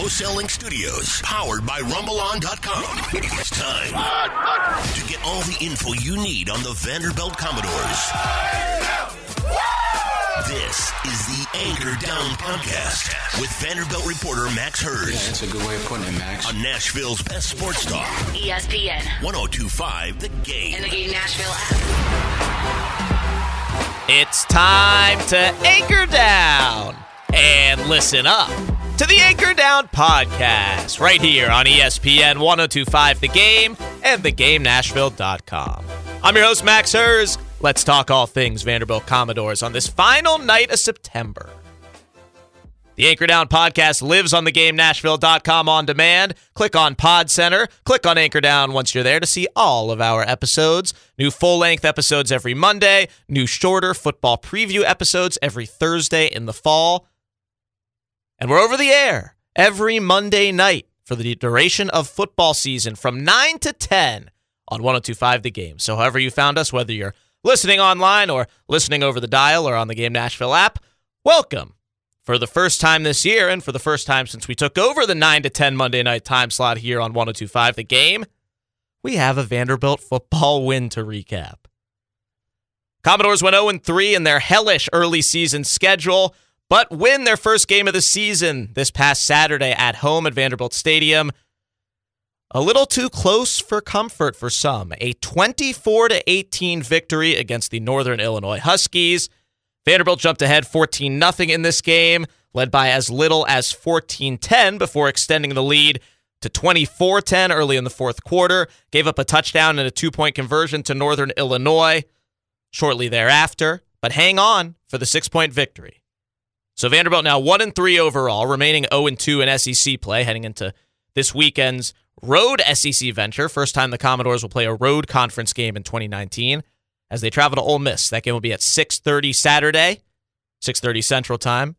Wholesaling Studios, powered by RumbleOn.com. It's time to get all the info you need on the Vanderbilt Commodores. This is the Anchor Down Podcast with Vanderbilt reporter Max Yeah, Hers that's a good way of putting it, Max. on Nashville's best sports talk, ESPN 1025 The Game. and the Game Nashville app. It's time to anchor down and listen up to the Anchor Down podcast right here on ESPN 1025 The Game and theGameNashville.com. I'm your host, Max Hers. Let's talk all things Vanderbilt Commodores on this final night of September. The Anchor Down podcast lives on theGameNashville.com on demand. Click on Pod Center. Click on Anchor Down once you're there to see all of our episodes. New full length episodes every Monday, new shorter football preview episodes every Thursday in the fall. And we're over the air every Monday night for the duration of football season from 9 to 10 on 1025 The Game. So, however you found us, whether you're listening online or listening over the dial or on the Game Nashville app, welcome for the first time this year and for the first time since we took over the 9 to 10 Monday night time slot here on 1025 The Game, we have a Vanderbilt football win to recap. Commodores went 0 3 in their hellish early season schedule, but win their first game of the season this past Saturday at home at Vanderbilt Stadium. A little too close for comfort for some. A 24 to 18 victory against the Northern Illinois Huskies. Vanderbilt jumped ahead 14 0 in this game, led by as little as 14 10 before extending the lead to 24 10 early in the fourth quarter. Gave up a touchdown and a two point conversion to Northern Illinois shortly thereafter, but hang on for the six point victory. So Vanderbilt now 1 and 3 overall, remaining 0 and 2 in SEC play heading into this weekend's road SEC venture. First time the Commodores will play a road conference game in 2019 as they travel to Ole Miss. That game will be at 6:30 Saturday, 6:30 Central Time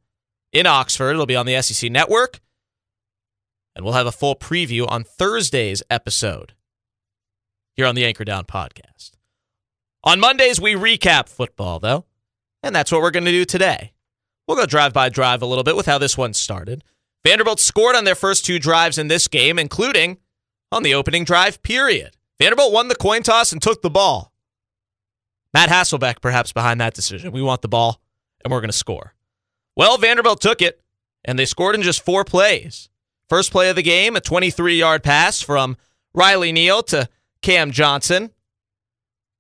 in Oxford. It'll be on the SEC network. And we'll have a full preview on Thursday's episode here on the Anchor Down podcast. On Mondays we recap football though, and that's what we're going to do today. We'll go drive by drive a little bit with how this one started. Vanderbilt scored on their first two drives in this game, including on the opening drive period. Vanderbilt won the coin toss and took the ball. Matt Hasselbeck, perhaps behind that decision. We want the ball and we're going to score. Well, Vanderbilt took it and they scored in just four plays. First play of the game, a 23 yard pass from Riley Neal to Cam Johnson.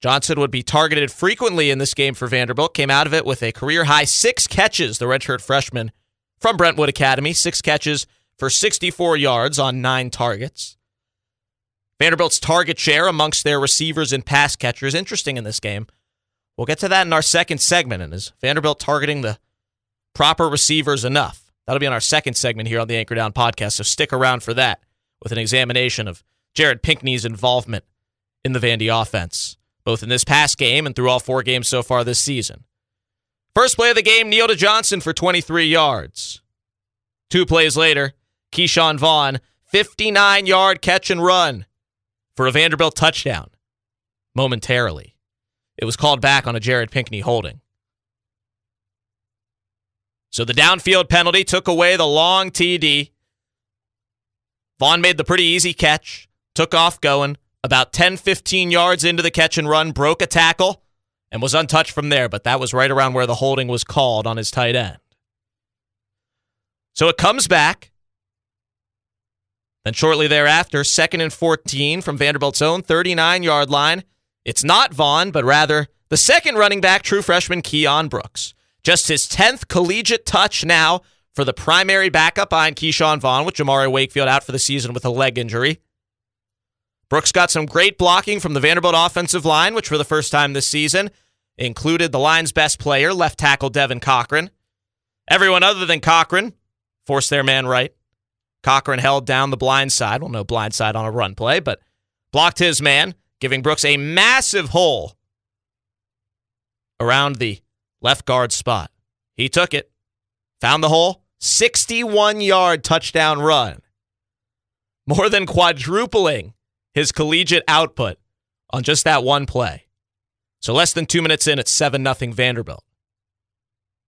Johnson would be targeted frequently in this game for Vanderbilt. Came out of it with a career high six catches, the redshirt freshman from Brentwood Academy. Six catches for 64 yards on nine targets. Vanderbilt's target share amongst their receivers and pass catchers, interesting in this game. We'll get to that in our second segment. And is Vanderbilt targeting the proper receivers enough? That'll be on our second segment here on the Anchor Down podcast. So stick around for that with an examination of Jared Pinkney's involvement in the Vandy offense, both in this past game and through all four games so far this season. First play of the game, Neal to Johnson for 23 yards. Two plays later, Ke'Shawn Vaughn, 59 yard catch and run for a Vanderbilt touchdown momentarily. It was called back on a Jared Pinkney holding. So the downfield penalty took away the long TD. Vaughn made the pretty easy catch, took off going about 10, 15 yards into the catch and run, broke a tackle, and was untouched from there, but that was right around where the holding was called on his tight end. So it comes back. Then shortly thereafter, second and 14 from Vanderbilt's own 39 yard line. It's not Vaughn, but rather the second running back, true freshman Keon Brooks. Just his 10th collegiate touch now for the primary backup behind Ke'Shawn Vaughn, with Jamauri Wakefield out for the season with a leg injury. Brooks got some great blocking from the Vanderbilt offensive line, which for the first time this season included the line's best player, left tackle Devin Cochran. Everyone other than Cochran forced their man right. Cochran held down the blind side. Well, no blind side on a run play, but blocked his man, giving Brooks a massive hole around the left guard spot. He took it, found the hole, 61 yard touchdown run. More than quadrupling his collegiate output on just that one play. So less than two minutes in, it's 7 0 Vanderbilt.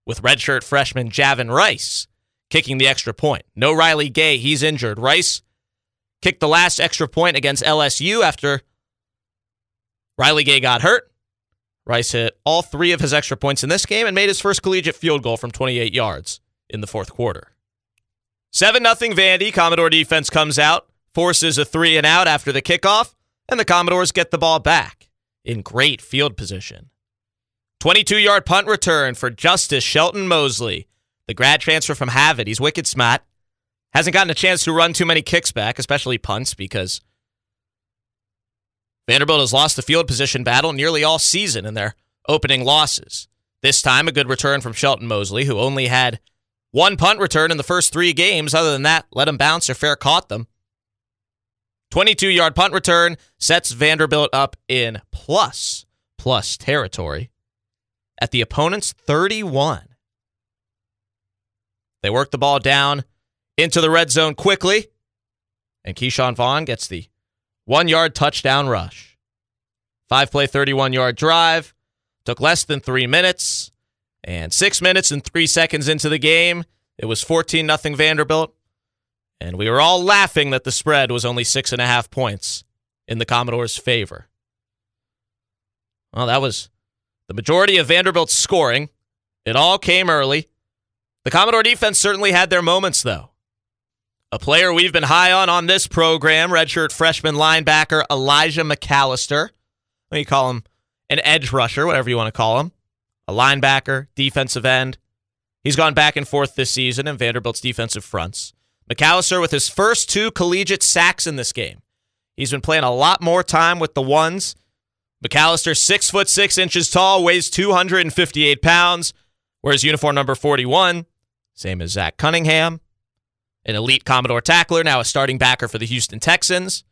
With redshirt freshman Javin Rice kicking the extra point. No Ryley Guay, he's injured. Rice kicked the last extra point against LSU after Ryley Guay got hurt. Rice hit all three of his extra points in this game and made his first collegiate field goal from 28 yards in the fourth quarter. 7 0 Vandy. Commodore defense comes out, forces a three and out after the kickoff, and the Commodores get the ball back in great field position. 22 yard punt return for Justice Shelton Mosley, the grad transfer from Harvard. He's wicked smart. Hasn't gotten a chance to run too many kicks back, especially punts, because Vanderbilt has lost the field position battle nearly all season in their opening losses. This time, a good return from Shelton Mosley, who only had one punt return in the first three games. Other than that, let him bounce or fair caught them. 22 yard punt return sets Vanderbilt up in plus, plus territory at the opponent's 31. They work the ball down into the red zone quickly, and Ke'Shawn Vaughn gets the one yard touchdown rush. Five play, 31 yard drive. Took less than three minutes. And six minutes and three seconds into the game, it was 14 0 Vanderbilt. And we were all laughing that the spread was only six and a half points in the Commodores' favor. Well, that was the majority of Vanderbilt's scoring. It all came early. The Commodore defense certainly had their moments, though. A player we've been high on on this program, redshirt freshman linebacker Elijah McAllister. What do you call him? An edge rusher, whatever you want to call him. A linebacker, defensive end. He's gone back and forth this season in Vanderbilt's defensive fronts. McAllister with his first two collegiate sacks in this game. He's been playing a lot more time with the ones. McAllister, six foot six inches tall, weighs 258 pounds, wears uniform number 41, same as Zach Cunningham an elite Commodore tackler, now a starting backer for the Houston Texans.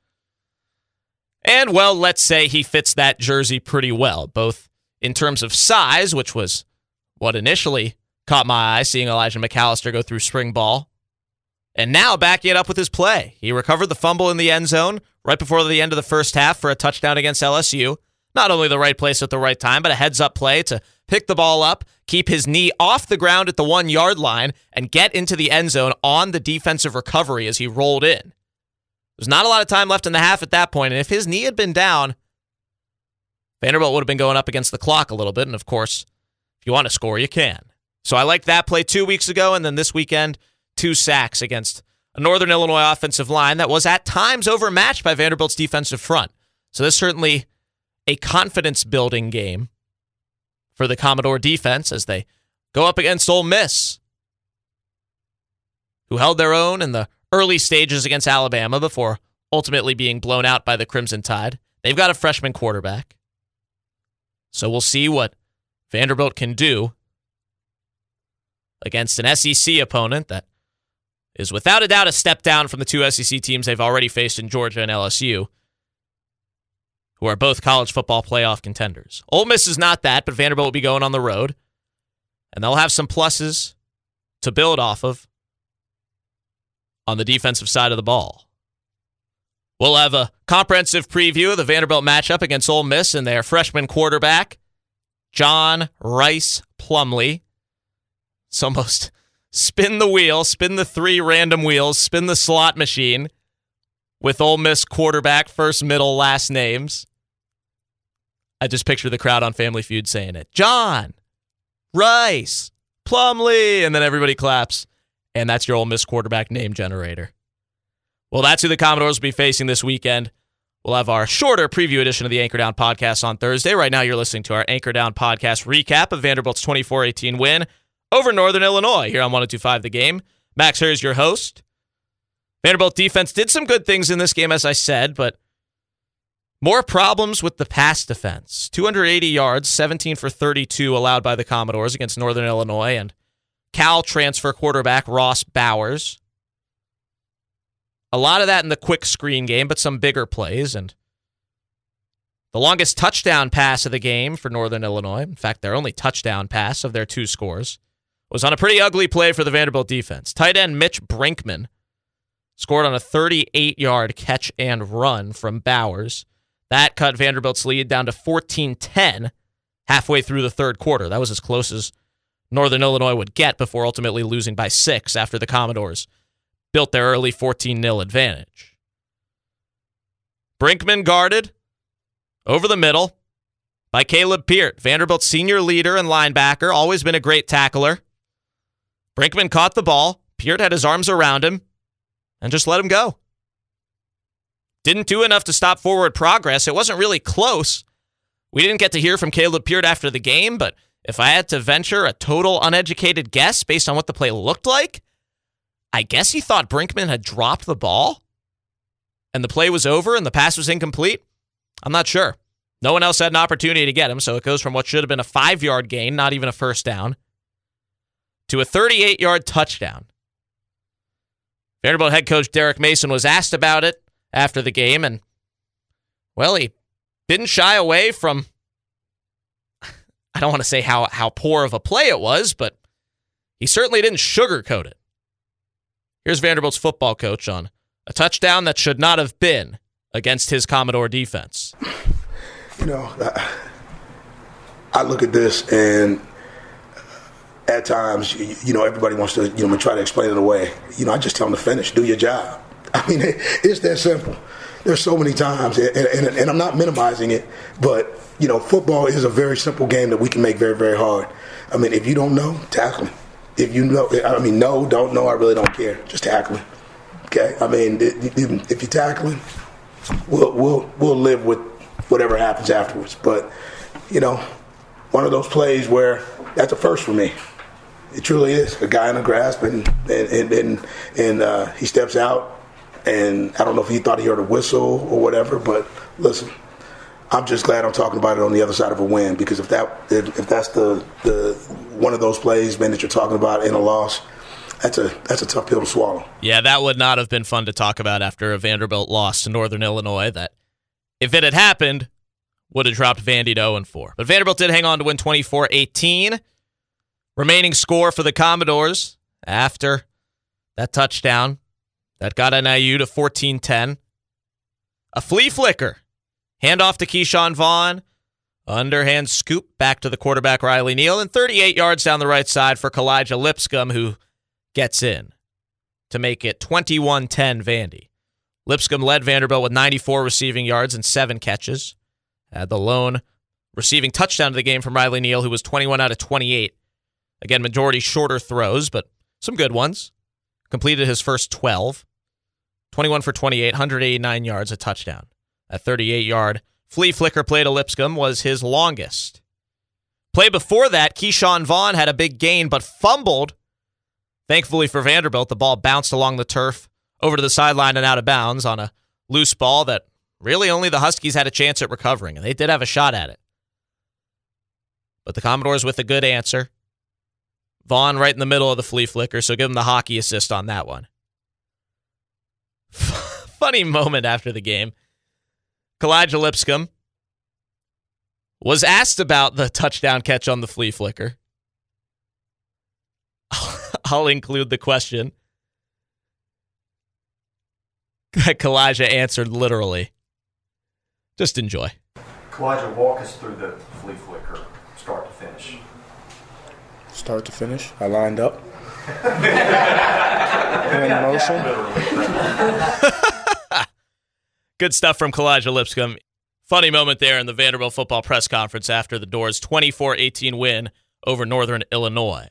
And, well, let's say he fits that jersey pretty well, both in terms of size, which was what initially caught my eye seeing Elijah McAllister go through spring ball, and now backing it up with his play. He recovered the fumble in the end zone right before the end of the first half for a touchdown against LSU. Not only the right place at the right time, but a heads up play to pick the ball up, keep his knee off the ground at the one yard line, and get into the end zone on the defensive recovery as he rolled in. There's not a lot of time left in the half at that point, and if his knee had been down, Vanderbilt would have been going up against the clock a little bit. And of course, if you want to score, you can. So I liked that play two weeks ago, and then this weekend, two sacks against a Northern Illinois offensive line that was at times overmatched by Vanderbilt's defensive front. So this certainly a confidence building game for the Commodore defense as they go up against Ole Miss, who held their own in the early stages against Alabama before ultimately being blown out by the Crimson Tide. They've got a freshman quarterback. So we'll see what Vanderbilt can do against an SEC opponent that is without a doubt a step down from the two SEC teams they've already faced in Georgia and LSU who are both college football playoff contenders. Ole Miss is not that, but Vanderbilt will be going on the road, and they'll have some pluses to build off of on the defensive side of the ball. We'll have a comprehensive preview of the Vanderbilt matchup against Ole Miss and their freshman quarterback, John Rhys Plumlee. It's almost spin the wheel, spin the three random wheels, spin the slot machine with Ole Miss quarterback, first, middle, last names. I just picture the crowd on Family Feud saying it. John, Rhys, Plumlee, and then everybody claps. And that's your Ole Miss quarterback name generator. Well, that's who the Commodores will be facing this weekend. We'll have our shorter preview edition of the Anchor Down podcast on Thursday. Right now, you're listening to our Anchor Down podcast recap of Vanderbilt's 24 18 win over Northern Illinois here on 1025 The Game. Max Hers, your host. Vanderbilt defense did some good things in this game, as I said, but more problems with the pass defense. 280 yards, 17 for 32 allowed by the Commodores against Northern Illinois and Cal transfer quarterback Ross Bowers. A lot of that in the quick screen game, but some bigger plays. And the longest touchdown pass of the game for Northern Illinois, in fact, their only touchdown pass of their two scores, was on a pretty ugly play for the Vanderbilt defense. Tight end Mitch Brinkman scored on a 38 yard catch and run from Bowers that cut Vanderbilt's lead down to 14 10 halfway through the third quarter. That was as close as Northern Illinois would get before ultimately losing by six after the Commodores built their early 14 0 advantage. Brinkman guarded over the middle by Caleb Peart, Vanderbilt's senior leader and linebacker, always been a great tackler. Brinkman caught the ball. Peart had his arms around him and just let him go. Didn't do enough to stop forward progress. It wasn't really close. We didn't get to hear from Caleb Peart after the game, but if I had to venture a total uneducated guess based on what the play looked like, I guess he thought Brinkman had dropped the ball and the play was over and the pass was incomplete. I'm not sure. No one else had an opportunity to get him, so it goes from what should have been a five yard gain, not even a first down, to a 38 yard touchdown. Vanderbilt head coach Derek Mason was asked about it after the game, and, well, he didn't shy away from. I don't want to say how, how poor of a play it was, but he certainly didn't sugarcoat it. Here's Vanderbilt's football coach on a touchdown that should not have been against his Commodore defense. You know, I look at this and at times, you know, everybody wants to, you know, try to explain it away. You know, I just tell them to finish, do your job. I mean, it's that simple. There's so many times, and, and, and I'm not minimizing it, but, you know, football is a very simple game that we can make very, very hard. I mean, if you don't know, tackle him. If you know, I mean, no, don't know, I really don't care. Just tackle him. Okay? I mean, if you tackle him, we'll, we'll, we'll live with whatever happens afterwards. But, you know, one of those plays where that's a first for me. It truly is. A guy in a grasp, and and and, and uh, he steps out, and I don't know if he thought he heard a whistle or whatever, but listen, I'm just glad I'm talking about it on the other side of a win because if that if, if that's the the one of those plays, man, that you're talking about in a loss, that's a that's a tough pill to swallow. Yeah, that would not have been fun to talk about after a Vanderbilt loss to Northern Illinois. That if it had happened, would have dropped Vandy to 0 4. But Vanderbilt did hang on to win 24 18. Remaining score for the Commodores after that touchdown that got NIU to 14 10. A flea flicker. Handoff to Ke'Shawn Vaughn. Underhand scoop back to the quarterback Riley Neal and 38 yards down the right side for Kalija Lipscomb, who gets in to make it 21 10 Vandy. Lipscomb led Vanderbilt with 94 receiving yards and seven catches. Had the lone receiving touchdown of the game from Riley Neal, who was 21 out of 28. Again, majority shorter throws, but some good ones. Completed his first 12. 21 for 28, 189 yards, a touchdown. A 38 yard flea flicker play to Lipscomb was his longest. Play before that, Ke'Shawn Vaughn had a big gain but fumbled. Thankfully for Vanderbilt, the ball bounced along the turf over to the sideline and out of bounds on a loose ball that really only the Huskies had a chance at recovering, and they did have a shot at it. But the Commodores with a good answer. Vaughn right in the middle of the flea flicker, so give him the hockey assist on that one. Funny moment after the game. Kalija Lipscomb was asked about the touchdown catch on the flea flicker. I'll include the question. that Kalija answered literally. Just enjoy. Kalija, walk us through the flea flicker. Start to finish, I lined up. in motion. Good stuff from Kalija Lipscomb. Funny moment there in the Vanderbilt football press conference after the Doors' 24 18 win over Northern Illinois.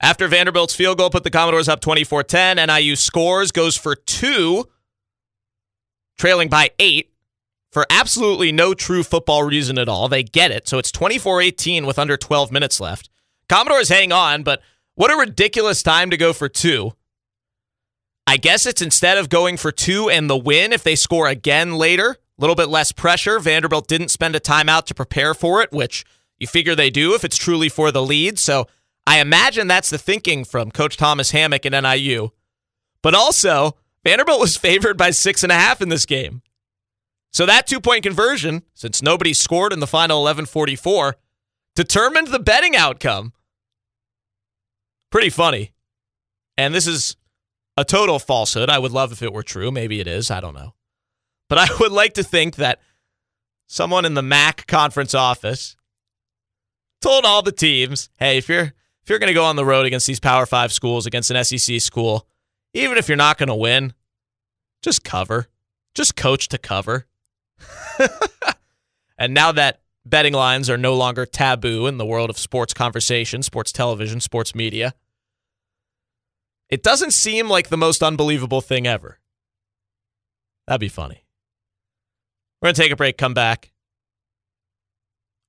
After Vanderbilt's field goal put the Commodores up 24 10, NIU scores, goes for two, trailing by eight for absolutely no true football reason at all. They get it. So it's 24 18 with under 12 minutes left. Commodores hang on, but what a ridiculous time to go for two. I guess it's instead of going for two and the win, if they score again later, a little bit less pressure. Vanderbilt didn't spend a timeout to prepare for it, which you figure they do if it's truly for the lead. So I imagine that's the thinking from Coach Thomas Hammock and NIU. But also, Vanderbilt was favored by six and a half in this game. So that two point conversion, since nobody scored in the final 1144, determined the betting outcome. Pretty funny. And this is a total falsehood. I would love if it were true. Maybe it is. I don't know. But I would like to think that someone in the MAC conference office told all the teams, hey, if you're if you're going to go on the road against these Power Five schools, against an SEC school, even if you're not going to win, just cover, just coach to cover. and now that betting lines are no longer taboo in the world of sports conversation, sports television, sports media, it doesn't seem like the most unbelievable thing ever. That'd be funny. We're going to take a break, come back.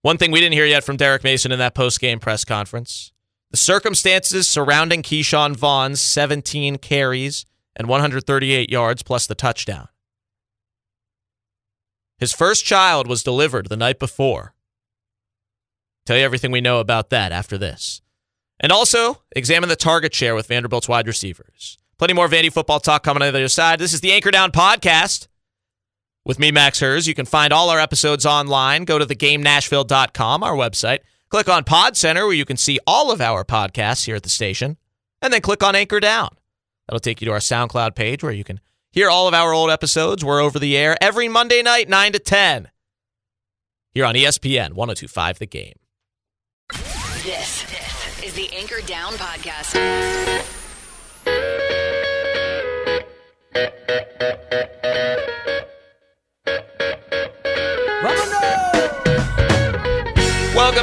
One thing we didn't hear yet from Derek Mason in that post game press conference the circumstances surrounding Ke'Shawn Vaughn's 17 carries and 138 yards plus the touchdown. His first child was delivered the night before. Tell you everything we know about that after this. And also, examine the target share with Vanderbilt's wide receivers. Plenty more Vandy football talk coming on the other side. This is the Anchor Down Podcast with me, Max Hers. You can find all our episodes online. Go to thegamenashville.com, our website. Click on Pod Center, where you can see all of our podcasts here at the station. And then click on Anchor Down. That'll take you to our SoundCloud page where you can hear all of our old episodes. We're over the air every Monday night, 9 to 10, here on ESPN 1025 The Game. This is the Anchor Down Podcast.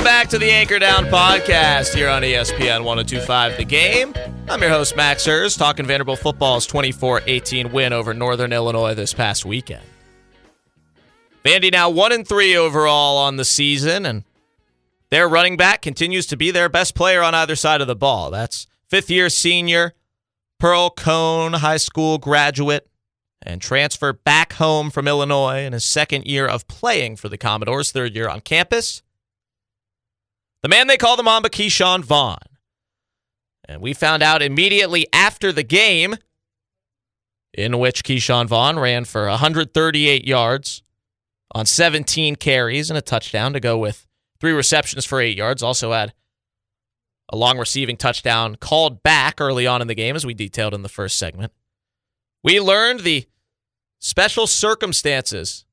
Welcome back to the Anchor Down podcast here on ESPN 1025 The Game. I'm your host, Max Hers, talking Vanderbilt football's 24 18 win over Northern Illinois this past weekend. Vandy now 1 and 3 overall on the season, and their running back continues to be their best player on either side of the ball. That's fifth year senior, Pearl Cohn High School graduate, and transfer back home from Illinois in his second year of playing for the Commodores, third year on campus. The man they call the Mamba, Ke'Shawn Vaughn. And we found out immediately after the game, in which Ke'Shawn Vaughn ran for 138 yards on 17 carries and a touchdown to go with three receptions for eight yards. Also had a long receiving touchdown called back early on in the game, as we detailed in the first segment. We learned the special circumstances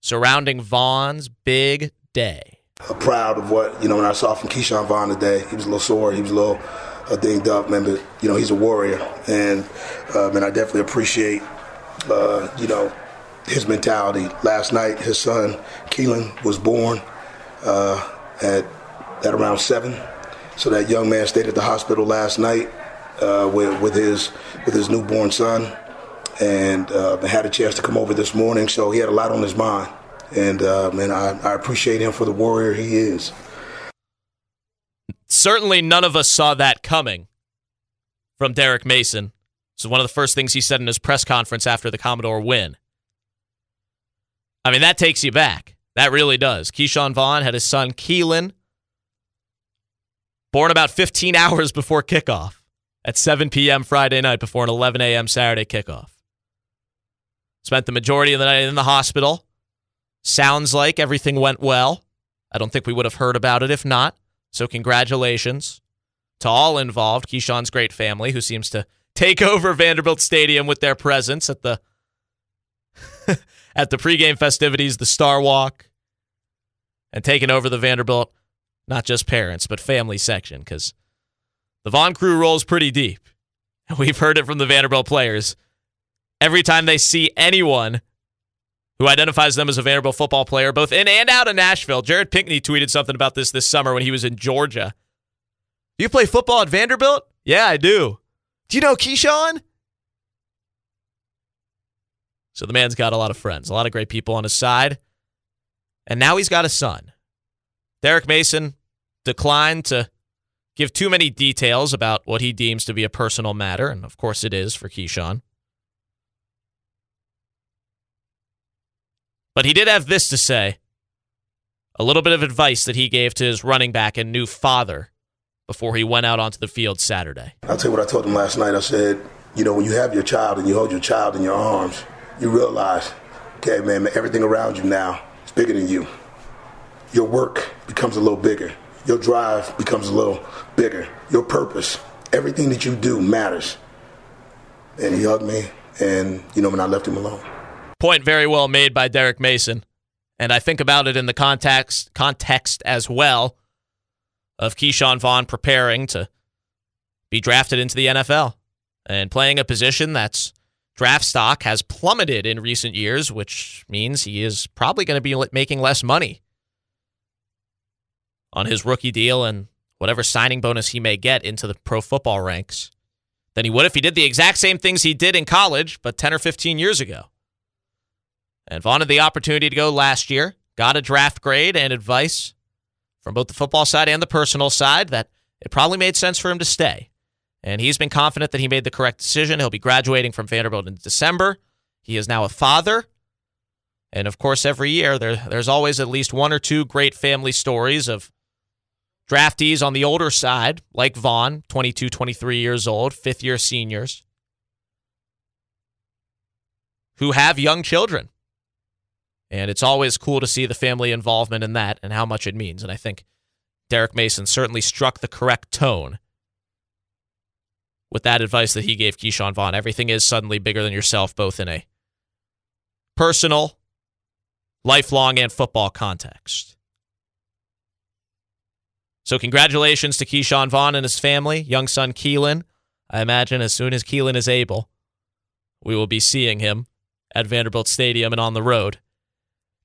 surrounding Vaughn's big day proud of what you know when I saw from Ke'Shawn Vaughn today. He was a little sore. He was a little uh, dinged up, man. But you know he's a warrior, and uh, man, I definitely appreciate uh, you know his mentality. Last night, his son Keelan was born uh, at at around seven. So that young man stayed at the hospital last night uh, with with his with his newborn son, and uh, had a chance to come over this morning. So he had a lot on his mind and uh, man, I, I appreciate him for the warrior he is. Certainly, none of us saw that coming from Derek Mason. Is one of the first things he said in his press conference after the Commodore win. I mean, that takes you back. That really does. Ke'Shawn Vaughn had his son Keelan born about 15 hours before kickoff at 7 p.m. Friday night before an 11 a.m. Saturday kickoff. Spent the majority of the night in the hospital. Sounds like everything went well. I don't think we would have heard about it if not. So, congratulations to all involved. Ke'Shawn's great family, who seems to take over Vanderbilt Stadium with their presence at the at the pregame festivities, the Star Walk, and taking over the Vanderbilt, not just parents, but family section, because the Vaughn crew rolls pretty deep. And We've heard it from the Vanderbilt players. Every time they see anyone who identifies them as a Vanderbilt football player, both in and out of Nashville. Jared Pinkney tweeted something about this this summer when he was in Georgia. You play football at Vanderbilt? Yeah, I do. Do you know Ke'Shawn? So the man's got a lot of friends, a lot of great people on his side. And now he's got a son. Derek Mason declined to give too many details about what he deems to be a personal matter, and of course it is for Ke'Shawn. But he did have this to say a little bit of advice that he gave to his running back and new father before he went out onto the field Saturday. I'll tell you what I told him last night. I said, you know, when you have your child and you hold your child in your arms, you realize, okay, man, everything around you now is bigger than you. Your work becomes a little bigger. Your drive becomes a little bigger. Your purpose, everything that you do matters. And he hugged me, and, you know, when I left him alone. Point very well made by Derek Mason. And I think about it in the context context as well of Ke'Shawn Vaughn preparing to be drafted into the NFL and playing a position that's draft stock has plummeted in recent years, which means he is probably going to be making less money on his rookie deal and whatever signing bonus he may get into the pro football ranks than he would if he did the exact same things he did in college, but 10 or 15 years ago. And Vaughn had the opportunity to go last year, got a draft grade and advice from both the football side and the personal side that it probably made sense for him to stay. And he's been confident that he made the correct decision. He'll be graduating from Vanderbilt in December. He is now a father. And of course, every year there, there's always at least one or two great family stories of draftees on the older side, like Vaughn, 22, 23 years old, fifth year seniors, who have young children. And it's always cool to see the family involvement in that and how much it means. And I think Derek Mason certainly struck the correct tone with that advice that he gave Ke'Shawn Vaughn. Everything is suddenly bigger than yourself, both in a personal, lifelong, and football context. So, congratulations to Ke'Shawn Vaughn and his family, young son Keelan. I imagine as soon as Keelan is able, we will be seeing him at Vanderbilt Stadium and on the road,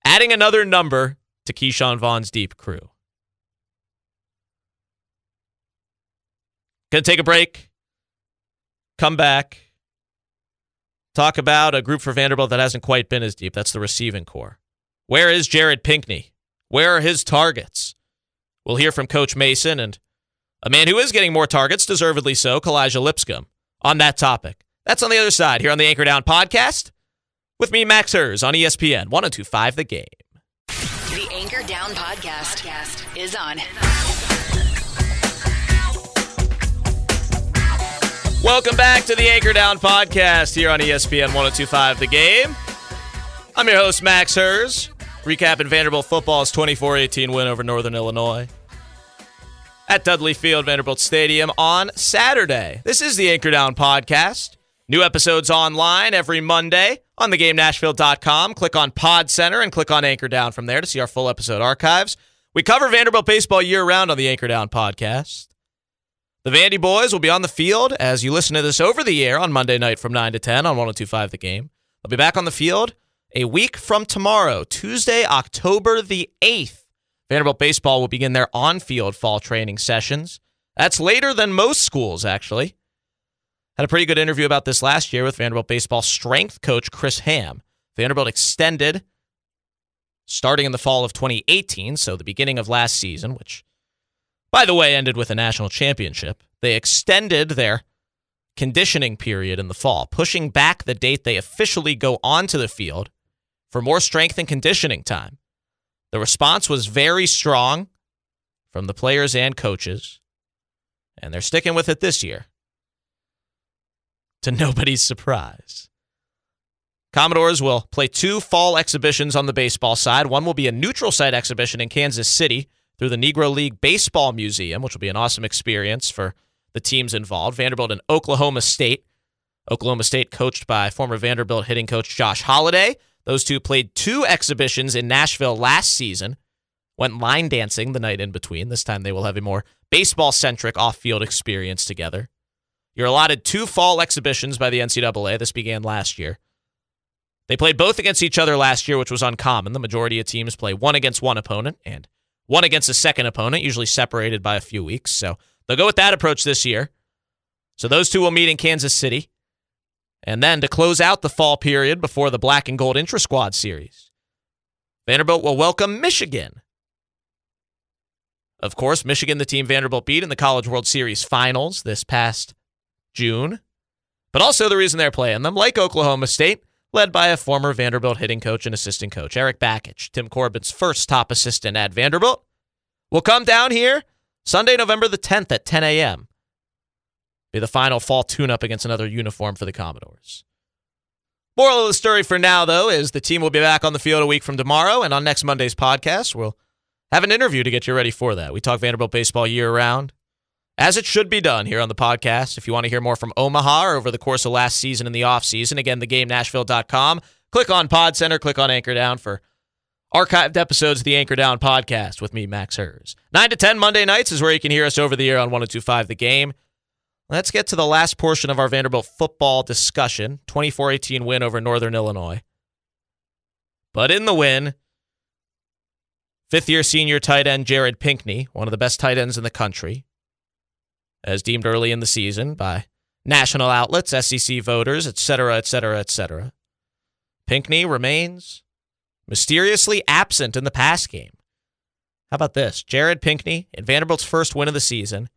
adding another number to Ke'Shawn Vaughn's deep crew. Gonna take a break, come back, talk about a group for Vanderbilt that hasn't quite been as deep. That's the receiving corps. Where is Jared Pinkney? Where are his targets? We'll hear from Coach Mason and a man who is getting more targets, deservedly so, Kalija Lipscomb, on that topic. That's on the other side here on the Anchor Down podcast with me, Max Hers, on ESPN 1025 The Game. The Anchor Down podcast is on. Welcome back to the Anchor Down podcast here on ESPN 1025 The Game. I'm your host, Max Hers, recapping Vanderbilt football's 24 18 win over Northern Illinois at Dudley Field, Vanderbilt Stadium on Saturday. This is the Anchor Down podcast. New episodes online every Monday on theGameNashville.com. Click on Pod Center and click on Anchor Down from there to see our full episode archives. We cover Vanderbilt baseball year round on the Anchor Down podcast. The Vandy boys will be on the field as you listen to this over the air on Monday night from 9 to 10 on 1025 The Game. They'll be back on the field a week from tomorrow, Tuesday, October the 8th. Vanderbilt baseball will begin their on field fall training sessions. That's later than most schools, actually. Had a pretty good interview about this last year with Vanderbilt baseball strength coach Chris Ham. Vanderbilt extended starting in the fall of 2018, so the beginning of last season, which, by the way, ended with a national championship. They extended their conditioning period in the fall, pushing back the date they officially go onto the field for more strength and conditioning time. The response was very strong from the players and coaches, and they're sticking with it this year. To nobody's surprise. Commodores will play two fall exhibitions on the baseball side. One will be a neutral site exhibition in Kansas City through the Negro League Baseball Museum, which will be an awesome experience for the teams involved. Vanderbilt and Oklahoma State. Oklahoma State coached by former Vanderbilt hitting coach Josh Holliday. Those two played two exhibitions in Nashville last season, went line dancing the night in between. This time they will have a more baseball centric off field experience together. You're allotted two fall exhibitions by the NCAA. This began last year. They played both against each other last year, which was uncommon. The majority of teams play one against one opponent and one against a second opponent, usually separated by a few weeks. So they'll go with that approach this year. So those two will meet in Kansas City. And then to close out the fall period before the Black and Gold Intra Squad series, Vanderbilt will welcome Michigan. Of course, Michigan, the team Vanderbilt beat in the College World Series finals this past June, but also the reason they're playing them, like Oklahoma State, led by a former Vanderbilt hitting coach and assistant coach, Erik Bakich, Tim Corbin's first top assistant at Vanderbilt, will come down here Sunday, November the 10th at 10 a.m be the final fall tune up against another uniform for the Commodores. Moral of the story for now, though, is the team will be back on the field a week from tomorrow, and on next Monday's podcast, we'll have an interview to get you ready for that. We talk Vanderbilt baseball year round, as it should be done here on the podcast. If you want to hear more from Omaha over the course of last season and the offseason, again, thegamenashville.com. Click on Pod Center, click on Anchor Down for archived episodes of the Anchor Down podcast with me, Max Hers. 9 to 10 Monday nights is where you can hear us over the air on 1025 The Game. Let's get to the last portion of our Vanderbilt football discussion 24 18 win over Northern Illinois. But in the win, fifth year senior tight end Jared Pinkney, one of the best tight ends in the country, as deemed early in the season by national outlets, SEC voters, etc., etc., etc. Pinkney remains mysteriously absent in the pass game. How about this? Jared Pinkney in Vanderbilt's first win of the season,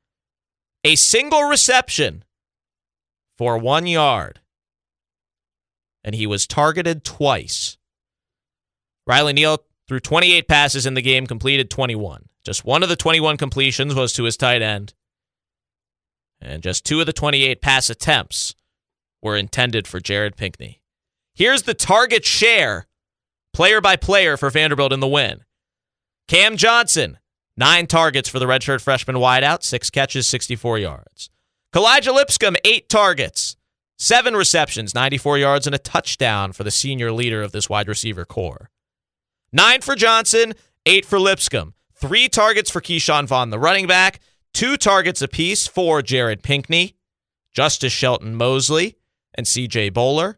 a single reception for one yard, and he was targeted twice. Riley Neal threw 28 passes in the game, completed 21. Just one of the 21 completions was to his tight end, and just two of the 28 pass attempts were intended for Jared Pinkney. Here's the target share, player by player, for Vanderbilt in the win. Cam Johnson, nine targets for the redshirt freshman wideout, six catches, 64 yards. Kalija Lipscomb, eight targets, seven receptions, 94 yards, and a touchdown for the senior leader of this wide receiver corps. Nine for Johnson, eight for Lipscomb. Three targets for Ke'Shawn Vaughn, the running back. Two targets apiece for Jared Pinkney, Justice Shelton Mosley, and CJ Bolar.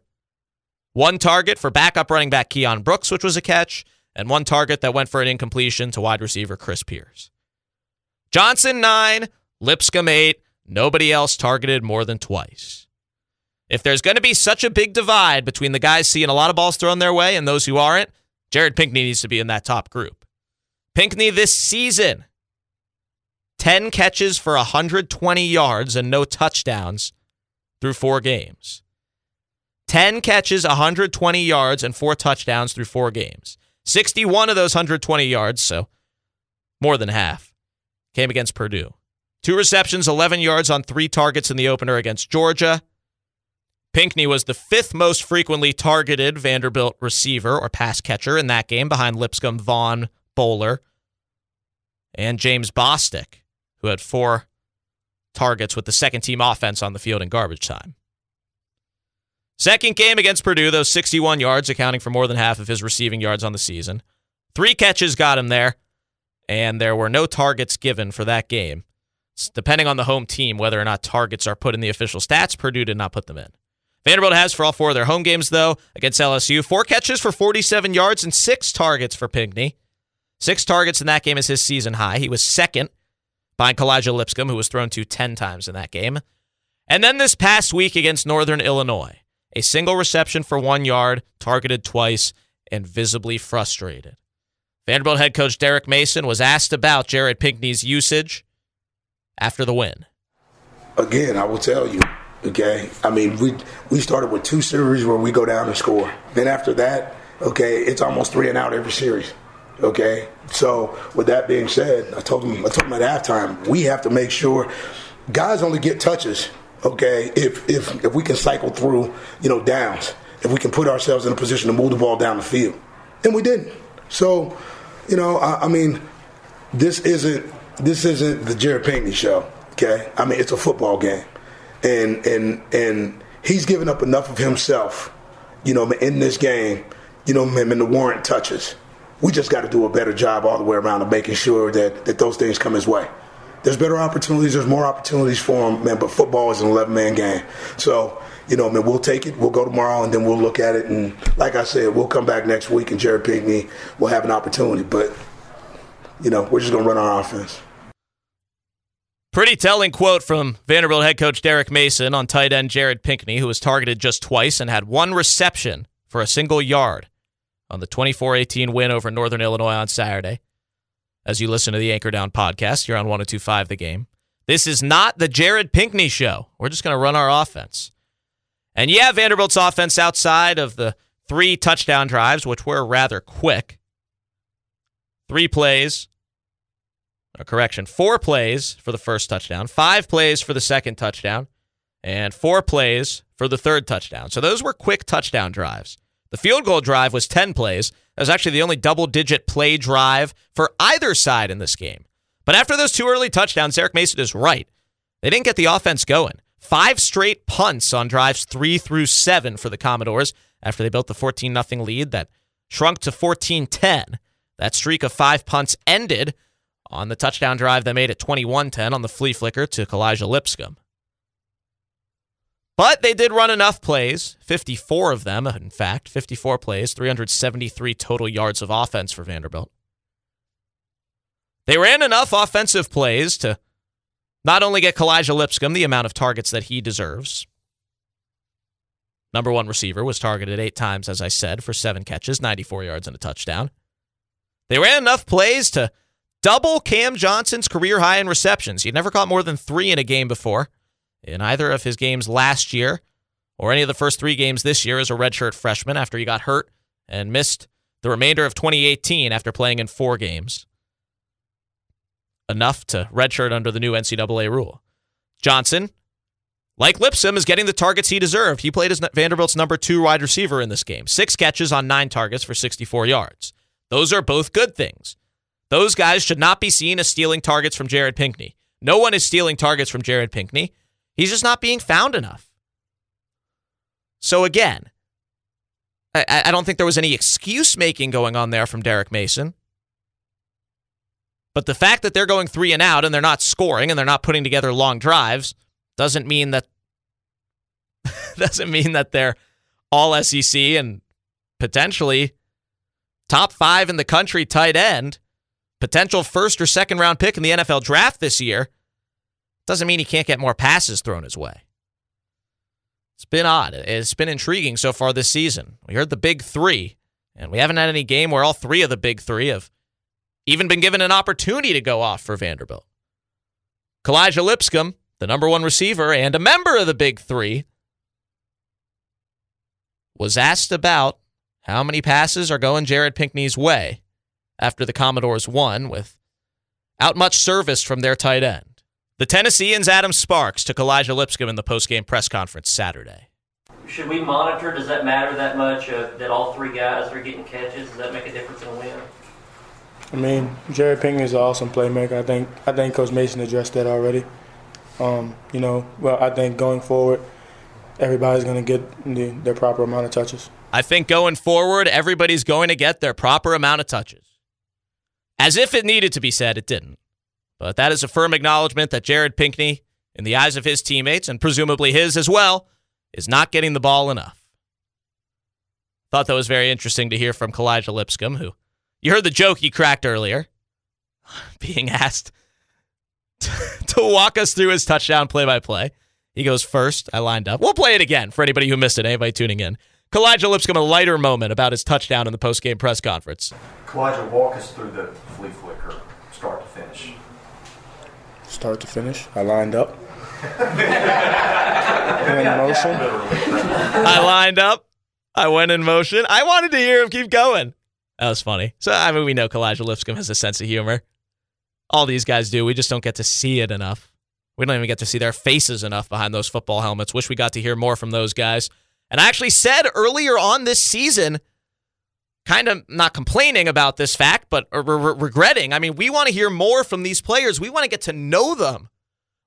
One target for backup running back Keon Brooks, which was a catch, and one target that went for an incompletion to wide receiver Chris Pierce. Johnson, nine, Lipscomb, eight. Nobody else targeted more than twice. If there's going to be such a big divide between the guys seeing a lot of balls thrown their way and those who aren't, Jared Pinkney needs to be in that top group. Pinkney this season 10 catches for 120 yards and no touchdowns through four games. 10 catches, 120 yards, and four touchdowns through four games. 61 of those 120 yards, so more than half, came against Purdue. Two receptions, 11 yards on three targets in the opener against Georgia. Pinkney was the fifth most frequently targeted Vanderbilt receiver or pass catcher in that game behind Lipscomb, Vaughn, Bolar, and James Bostic, who had four targets with the second team offense on the field in garbage time. Second game against Purdue, those 61 yards accounting for more than half of his receiving yards on the season. Three catches got him there, and there were no targets given for that game. It's depending on the home team whether or not targets are put in the official stats, Purdue did not put them in. Vanderbilt has for all four of their home games, though, against LSU. Four catches for 47 yards and six targets for Pinkney. Six targets in that game is his season high. He was second behind Kalija Lipscomb, who was thrown to 10 times in that game. And then this past week against Northern Illinois, a single reception for one yard, targeted twice, and visibly frustrated. Vanderbilt head coach Derek Mason was asked about Jared Pinkney's usage after the win. Again, I will tell you, okay. I mean, we we started with two series where we go down and score. Then after that, okay, it's almost three and out every series. Okay, so with that being said, I told him I told him at halftime we have to make sure guys only get touches. Okay, if if if we can cycle through, you know, downs, if we can put ourselves in a position to move the ball down the field, and we didn't. So, you know, I, I mean, this isn't this isn't the Jared Pinkney show. Okay, I mean it's a football game, and and and he's given up enough of himself, you know, in this game, you know, in the warrant touches. We just got to do a better job all the way around of making sure that that those things come his way. There's better opportunities. There's more opportunities for him, man. But football is an 11 man game, so you know, man, we'll take it. We'll go tomorrow, and then we'll look at it. And like I said, we'll come back next week, and Jared Pinkney will have an opportunity. But you know, we're just gonna run our offense. Pretty telling quote from Vanderbilt head coach Derek Mason on tight end Jared Pinkney, who was targeted just twice and had one reception for a single yard on the 24 18 win over Northern Illinois on Saturday. As you listen to the Anchor Down podcast, you're on 1025 the game. This is not the Jared Pinkney show. We're just going to run our offense. And yeah, Vanderbilt's offense outside of the three touchdown drives, which were rather quick, three plays, a correction, four plays for the first touchdown, five plays for the second touchdown, and four plays for the third touchdown. So those were quick touchdown drives. The field goal drive was 10 plays. That was actually the only double digit play drive for either side in this game. But after those two early touchdowns, Eric Mason is right. They didn't get the offense going. Five straight punts on drives three through seven for the Commodores after they built the 14 0 lead that shrunk to 14 10 That streak of five punts ended on the touchdown drive they made at 21 10 on the flea flicker to Kalija Lipscomb. But they did run enough plays, 54 of them, in fact, 54 plays, 373 total yards of offense for Vanderbilt. They ran enough offensive plays to not only get Kalija Lipscomb the amount of targets that he deserves. Number one receiver was targeted eight times, as I said, for seven catches, 94 yards, and a touchdown. They ran enough plays to double Cam Johnson's career high in receptions. He'd never caught more than three in a game before in either of his games last year or any of the first three games this year as a redshirt freshman after he got hurt and missed the remainder of 2018 after playing in four games. Enough to redshirt under the new NCAA rule. Johnson, like Lipscomb, is getting the targets he deserved. He played as Vanderbilt's number two wide receiver in this game. Six catches on nine targets for 64 yards. Those are both good things. Those guys should not be seen as stealing targets from Jared Pinkney. No one is stealing targets from Jared Pinkney. He's just not being found enough. So again, I, I don't think there was any excuse making going on there from Derek Mason. But the fact that they're going three and out and they're not scoring and they're not putting together long drives doesn't mean that doesn't mean that they're all SEC and potentially top five in the country tight end, potential first or second round pick in the NFL draft this year. Doesn't mean he can't get more passes thrown his way. It's been odd. It's been intriguing so far this season. We heard the big three, and we haven't had any game where all three of the big three have even been given an opportunity to go off for Vanderbilt. Kalija Lipscomb, the number one receiver and a member of the big three, was asked about how many passes are going Jared Pinkney's way after the Commodores won without much service from their tight end. The Tennesseans' Adam Sparks took Kalija Lipscomb in the postgame press conference Saturday. Should we monitor? Does that matter that much uh, that all three guys are getting catches? Does that make a difference in a win? I mean, Jerry Pinkney is an awesome playmaker. I think I think Coach Mason addressed that already. Um, you know, well, I think going forward, everybody's going to get the, their proper amount of touches. I think going forward, everybody's going to get their proper amount of touches. As if it needed to be said, it didn't. But that is a firm acknowledgement that Jared Pinkney, in the eyes of his teammates and presumably his as well, is not getting the ball enough. Thought that was very interesting to hear from Kalija Lipscomb, who you heard the joke he cracked earlier, being asked to walk us through his touchdown play by play. He goes first. I lined up. We'll play it again for anybody who missed it, anybody tuning in. Kalija Lipscomb, a lighter moment about his touchdown in the post-game press conference. Kalija, walk us through the flea flicker, to start to finish. I lined up. in motion. I lined up. I went in motion. I wanted to hear him keep going. That was funny. So I mean, we know Kalija Lipscomb has a sense of humor. All these guys do. We just don't get to see it enough. We don't even get to see their faces enough behind those football helmets. Wish we got to hear more from those guys. And I actually said earlier on this season kind of not complaining about this fact, but uh, re- re- regretting. I mean, we want to hear more from these players. We want to get to know them.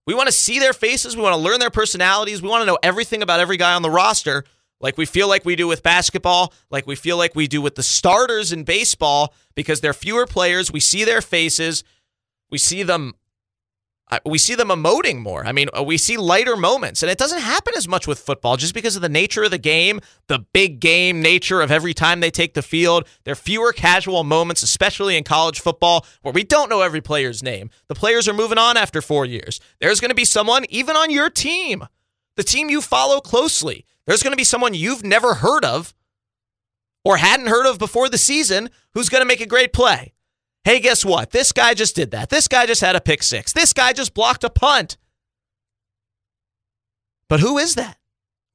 We want to see their faces. We want to learn their personalities. We want to know everything about every guy on the roster, like we feel like we do with basketball, like we feel like we do with the starters in baseball, because they're fewer players. We see their faces. We see them we see them emoting more. I mean, uh, we see lighter moments, and it doesn't happen as much with football just because of the nature of the game, the big game nature of every time they take the field. There are fewer casual moments, especially in college football, where we don't know every player's name. The players are moving on after four years. There's going to be someone, even on your team, the team you follow closely, there's going to be someone you've never heard of or hadn't heard of before the season who's going to make a great play. Hey, guess what? This guy just did that. This guy just had a pick six. This guy just blocked a punt. But who is that?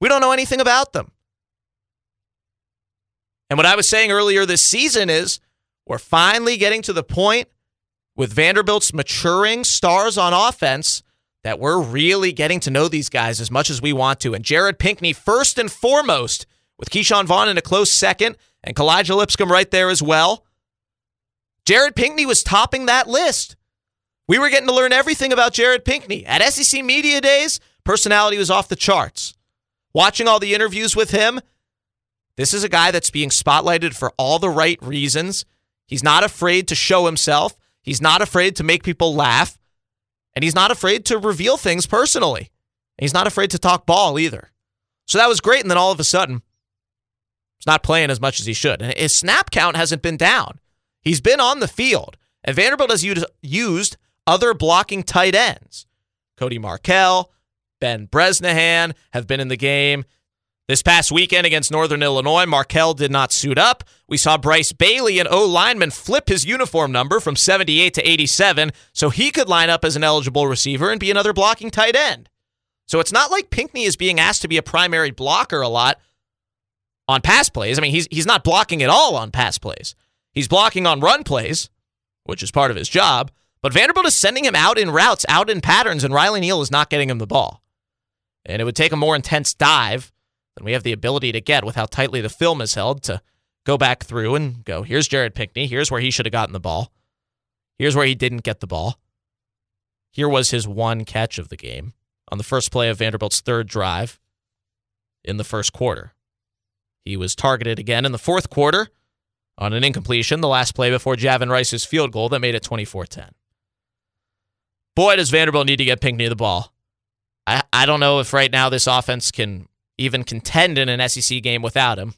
We don't know anything about them. And what I was saying earlier this season is we're finally getting to the point with Vanderbilt's maturing stars on offense that we're really getting to know these guys as much as we want to. And Jared Pinkney, first and foremost, with Ke'Shawn Vaughn in a close second, and Kalija Lipscomb right there as well. Jared Pinkney was topping that list. We were getting to learn everything about Jared Pinkney. At SEC Media Days, personality was off the charts. Watching all the interviews with him, this is a guy that's being spotlighted for all the right reasons. He's not afraid to show himself. He's not afraid to make people laugh. And he's not afraid to reveal things personally. He's not afraid to talk ball either. So that was great. And then all of a sudden, he's not playing as much as he should. And his snap count hasn't been down. He's been on the field. And Vanderbilt has used, other blocking tight ends. Cody Markell, Ben Bresnahan have been in the game. This past weekend against Northern Illinois, Markell did not suit up. We saw Bryce Bailey, an O lineman, flip his uniform number from 78 to 87 so he could line up as an eligible receiver and be another blocking tight end. So it's not like Pinkney is being asked to be a primary blocker a lot on pass plays. I mean, he's he's not blocking at all on pass plays. He's blocking on run plays, which is part of his job. But Vanderbilt is sending him out in routes, out in patterns, and Riley Neal is not getting him the ball. And it would take a more intense dive than we have the ability to get with how tightly the film is held to go back through and go, here's Jared Pinkney. Here's where he should have gotten the ball. Here's where he didn't get the ball. Here was his one catch of the game on the first play of Vanderbilt's third drive in the first quarter. He was targeted again in the fourth quarter on an incompletion, the last play before Javin Rice's field goal that made it 24 10. Boy, does Vanderbilt need to get Pinkney the ball. I, I don't know if right now this offense can even contend in an SEC game without him,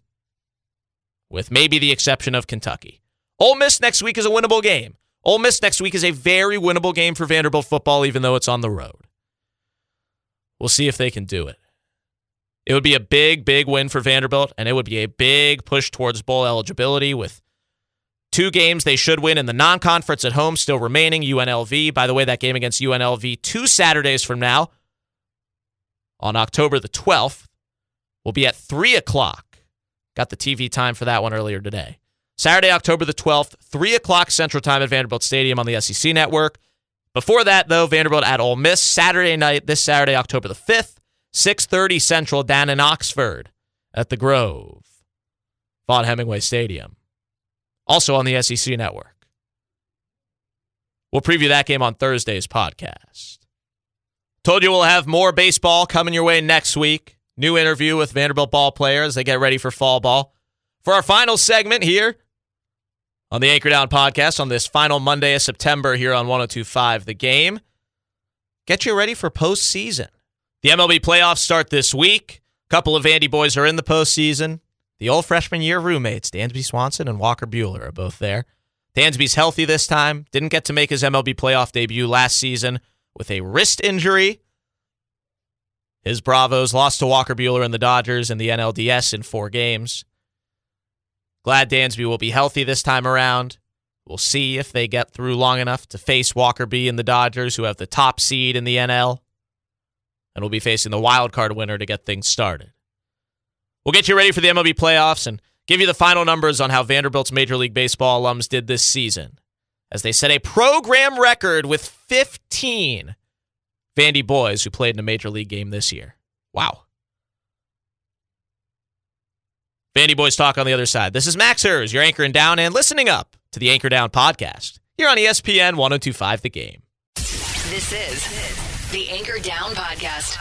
with maybe the exception of Kentucky. Ole Miss next week is a winnable game. Ole Miss next week is a very winnable game for Vanderbilt football, even though it's on the road. We'll see if they can do it. It would be a big, big win for Vanderbilt, and it would be a big push towards bowl eligibility with two games they should win in the non conference at home still remaining. UNLV, by the way, that game against UNLV two Saturdays from now on October the 12th will be at 3 o'clock. Got the TV time for that one earlier today. Saturday, October the 12th, 3 o'clock Central Time at Vanderbilt Stadium on the SEC Network. Before that, though, Vanderbilt at Ole Miss Saturday night, this Saturday, October the 5th, 6.30 Central down in Oxford at the Grove, Vaught Hemingway Stadium. Also on the SEC Network. We'll preview that game on Thursday's podcast. Told you we'll have more baseball coming your way next week. New interview with Vanderbilt ball players. They get ready for fall ball. For our final segment here on the Anchor Down podcast on this final Monday of September here on 1025 The Game, get you ready for postseason. The MLB playoffs start this week. A couple of Andy boys are in the postseason. The old freshman year roommates, Dansby Swanson and Walker Buehler, are both there. Dansby's healthy this time. Didn't get to make his MLB playoff debut last season with a wrist injury. His Bravos lost to Walker Buehler and the Dodgers in the NLDS in four games. Glad Dansby will be healthy this time around. We'll see if they get through long enough to face Walker B and the Dodgers, who have the top seed in the NL. And we'll be facing the wild card winner to get things started. We'll get you ready for the MLB playoffs and give you the final numbers on how Vanderbilt's Major League Baseball alums did this season, as they set a program record with 15 Vandy boys who played in a major league game this year. Wow. Vandy Boys talk on the other side. This is Max Hers, your anchoring down and listening up to the Anchor Down podcast here on ESPN 1025 The Game. This is the Anchor Down Podcast.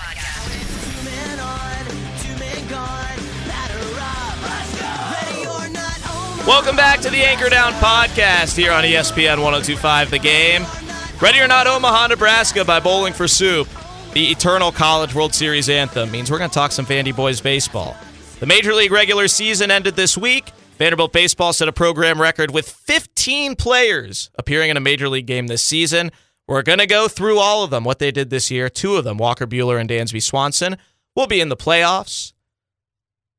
Welcome back to the Anchor Down podcast here on ESPN 1025 The Game. Ready or Not Omaha, Nebraska by Bowling for Soup. The Eternal College World Series anthem means we're going to talk some Vandy Boys baseball. The Major League regular season ended this week. Vanderbilt baseball set a program record with 15 players appearing in a Major League game this season. We're going to go through all of them, what they did this year. Two of them, Walker Buehler and Dansby Swanson, will be in the playoffs.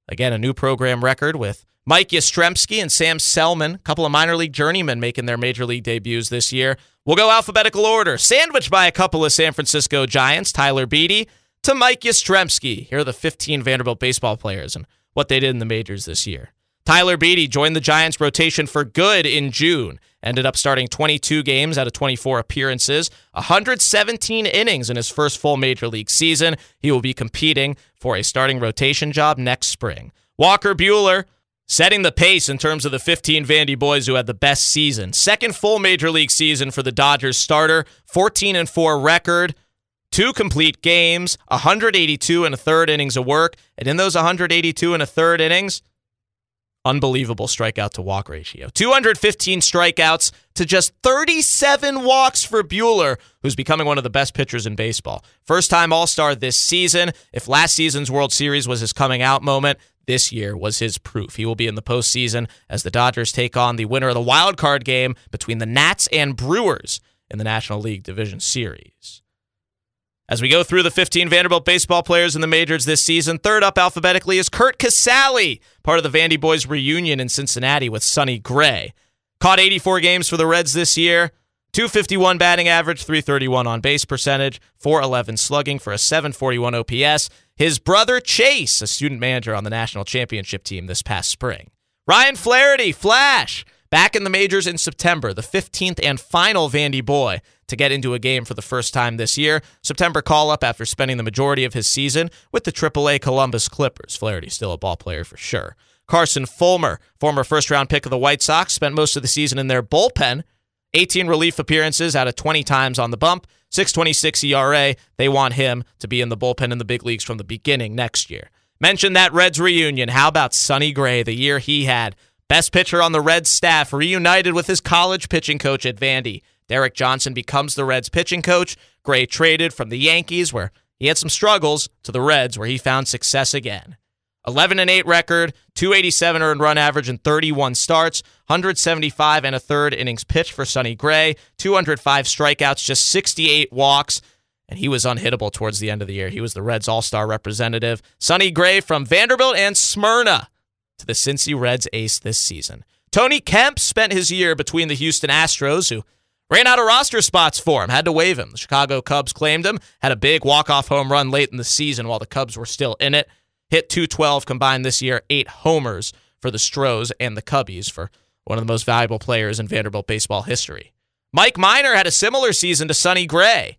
Again, a new program record with Mike Yastrzemski and Sam Selman, a couple of minor league journeymen making their major league debuts this year. We'll go alphabetical order, sandwiched by a couple of San Francisco Giants, Tyler Beede to Mike Yastrzemski. Here are the 15 Vanderbilt baseball players and what they did in the majors this year. Tyler Beede joined the Giants rotation for good in June. Ended up starting 22 games out of 24 appearances, 117 innings in his first full major league season. He will be competing for a starting rotation job next spring. Walker Buehler setting the pace in terms of the 15 Vandy boys who had the best season. Second full major league season for the Dodgers starter, 14 and 4 record, two complete games, 182 and a third innings of work, and in those 182 and a third innings, Unbelievable strikeout to walk ratio. 215 strikeouts to just 37 walks for Buehler, who's becoming one of the best pitchers in baseball. First time All Star this season. If last season's World Series was his coming out moment, this year was his proof. He will be in the postseason as the Dodgers take on the winner of the wild card game between the Nats and Brewers in the National League Division Series. As we go through the 15 Vanderbilt baseball players in the majors this season, third up alphabetically is Curt Casali, part of the Vandy Boys reunion in Cincinnati with Sonny Gray. Caught 84 games for the Reds this year, 251 batting average, 331 on base percentage, 411 slugging for a 741 OPS. His brother Chase, a student manager on the national championship team this past spring. Ryan Flaherty, Flash, back in the majors in September, the 15th and final Vandy boy to get into a game for the first time this year. September call up after spending the majority of his season with the AAA Columbus Clippers. Flaherty's still a ball player for sure. Carson Fulmer, former first round pick of the White Sox, spent most of the season in their bullpen. 18 relief appearances out of 20 times on the bump, 626 ERA. They want him to be in the bullpen in the big leagues from the beginning next year. Mention that Reds reunion. How about Sonny Gray, the year he had? Best pitcher on the Reds staff, reunited with his college pitching coach at Vandy. Derek Johnson becomes the Reds pitching coach. Gray traded from the Yankees, where he had some struggles, to the Reds, where he found success again. 11 and 8 record, 287 earned run average in 31 starts, 175 and a third innings pitched for Sonny Gray, 205 strikeouts, just 68 walks, and he was unhittable towards the end of the year. He was the Reds All-Star representative. Sonny Gray from Vanderbilt and Smyrna to the Cincy Reds ace this season. Tony Kemp spent his year between the Houston Astros, who ran out of roster spots for him, had to waive him. The Chicago Cubs claimed him, had a big walk-off home run late in the season while the Cubs were still in it. Hit 212 combined this year, eight homers for the Stros and the Cubbies for one of the most valuable players in Vanderbilt baseball history. Mike Minor had a similar season to Sonny Gray.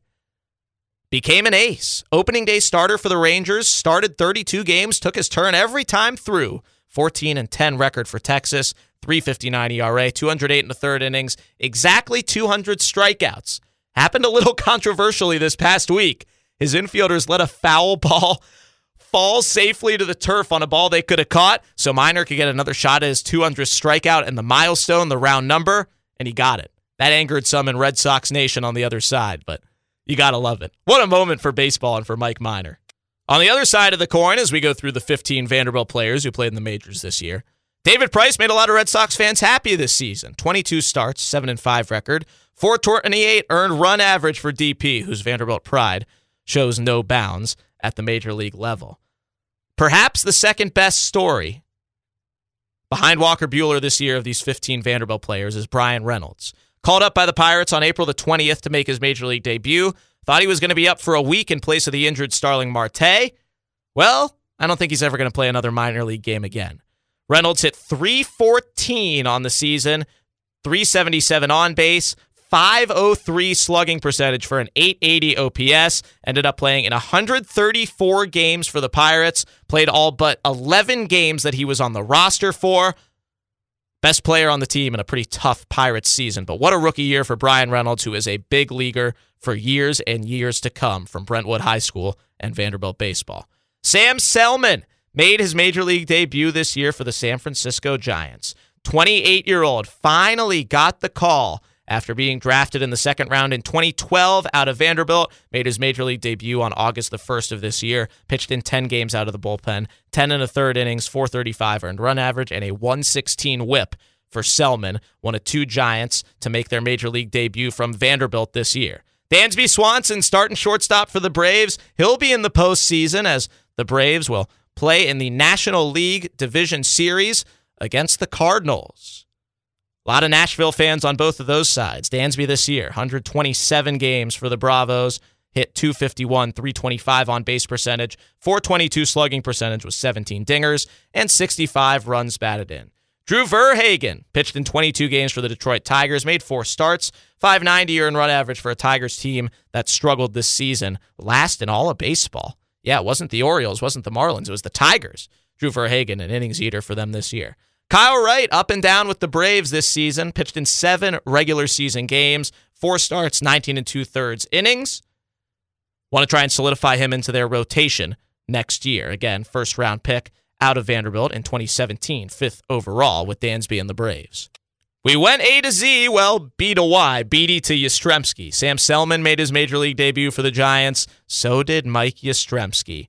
Became an ace. Opening day starter for the Rangers, started 32 games, took his turn every time through. 14 and 10 record for Texas, 359 ERA, 208 in the third innings, exactly 200 strikeouts. Happened a little controversially this past week. His infielders let a foul ball fall safely to the turf on a ball they could have caught, so Minor could get another shot at his 200th strikeout and the milestone, the round number, and he got it. That angered some in Red Sox Nation on the other side, but you got to love it. What a moment for baseball and for Mike Minor. On the other side of the coin, as we go through the 15 Vanderbilt players who played in the majors this year, David Price made a lot of Red Sox fans happy this season. 22 starts, 7 and 5 record, 428 earned run average for DP, whose Vanderbilt pride shows no bounds at the major league level. Perhaps the second best story behind Walker Buehler this year of these 15 Vanderbilt players is Bryan Reynolds. Called up by the Pirates on April the 20th to make his major league debut. Thought he was going to be up for a week in place of the injured Starling Marte. Well, I don't think he's ever going to play another minor league game again. Reynolds hit 314 on the season, 377 on base, 503 slugging percentage for an 880 OPS. Ended up playing in 134 games for the Pirates. Played all but 11 games that he was on the roster for. Best player on the team in a pretty tough Pirates season. But what a rookie year for Bryan Reynolds, who is a big leaguer for years and years to come from Brentwood High School and Vanderbilt Baseball. Sam Selman made his major league debut this year for the San Francisco Giants. 28 year old finally got the call after being drafted in the second round in 2012 out of Vanderbilt. Made his major league debut on August the 1st of this year. Pitched in 10 games out of the bullpen, 10 and a third innings, 435 earned run average, and a 116 whip for Selman, one of two Giants to make their major league debut from Vanderbilt this year. Dansby Swanson starting shortstop for the Braves. He'll be in the postseason as the Braves will play in the National League Division Series against the Cardinals. A lot of Nashville fans on both of those sides. Dansby this year, 127 games for the Bravos, hit 251, 325 on base percentage, 422 slugging percentage with 17 dingers, and 65 runs batted in. Drew VerHagen pitched in 22 games for the Detroit Tigers, made four starts, 590 earned run average for a Tigers team that struggled this season, last in all of baseball. Yeah, it wasn't the Orioles, wasn't the Marlins, it was the Tigers. Drew VerHagen, an innings eater for them this year. Kyle Wright up and down with the Braves this season, pitched in seven regular season games, four starts, 19 and two thirds innings. Want to try and solidify him into their rotation next year. Again, first round pick out of Vanderbilt in 2017, fifth overall with Dansby and the Braves. We went A to Z, well, B to Y, Beede to Yastrzemski. Sam Selman made his major league debut for the Giants. So did Mike Yastrzemski.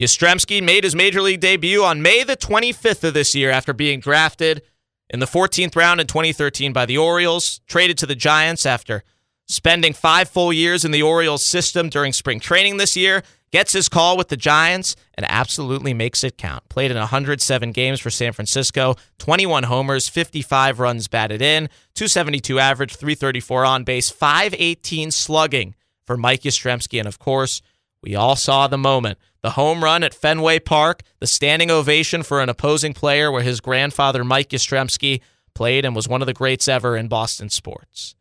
Yastrzemski made his major league debut on May the 25th of this year after being drafted in the 14th round in 2013 by the Orioles, traded to the Giants after spending five full years in the Orioles system during spring training this year, gets his call with the Giants and absolutely makes it count. Played in 107 games for San Francisco, 21 homers, 55 runs batted in, 272 average, 334 on base, 518 slugging for Mike Yastrzemski. And of course, we all saw the moment. The home run at Fenway Park, the standing ovation for an opposing player where his grandfather, Mike Yastrzemski, played and was one of the greats ever in Boston sports.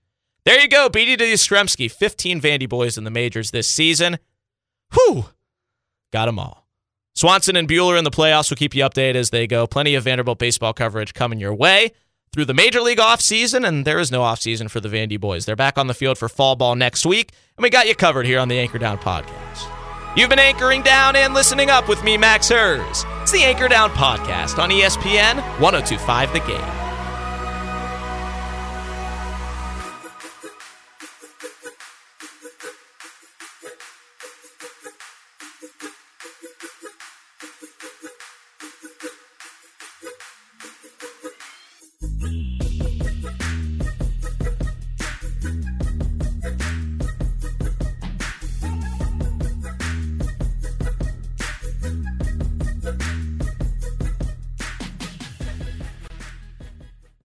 There you go, to Yastrzemski, 15 Vandy boys in the majors this season. Whew, got them all. Swanson and Buehler in the playoffs will keep you updated as they go. Plenty of Vanderbilt baseball coverage coming your way through the Major League offseason, and there is no offseason for the Vandy boys. They're back on the field for fall ball next week, and we got you covered here on the Anchor Down podcast. You've been anchoring down and listening up with me, Max Hers. It's the Anchor Down podcast on ESPN 1025 The Game.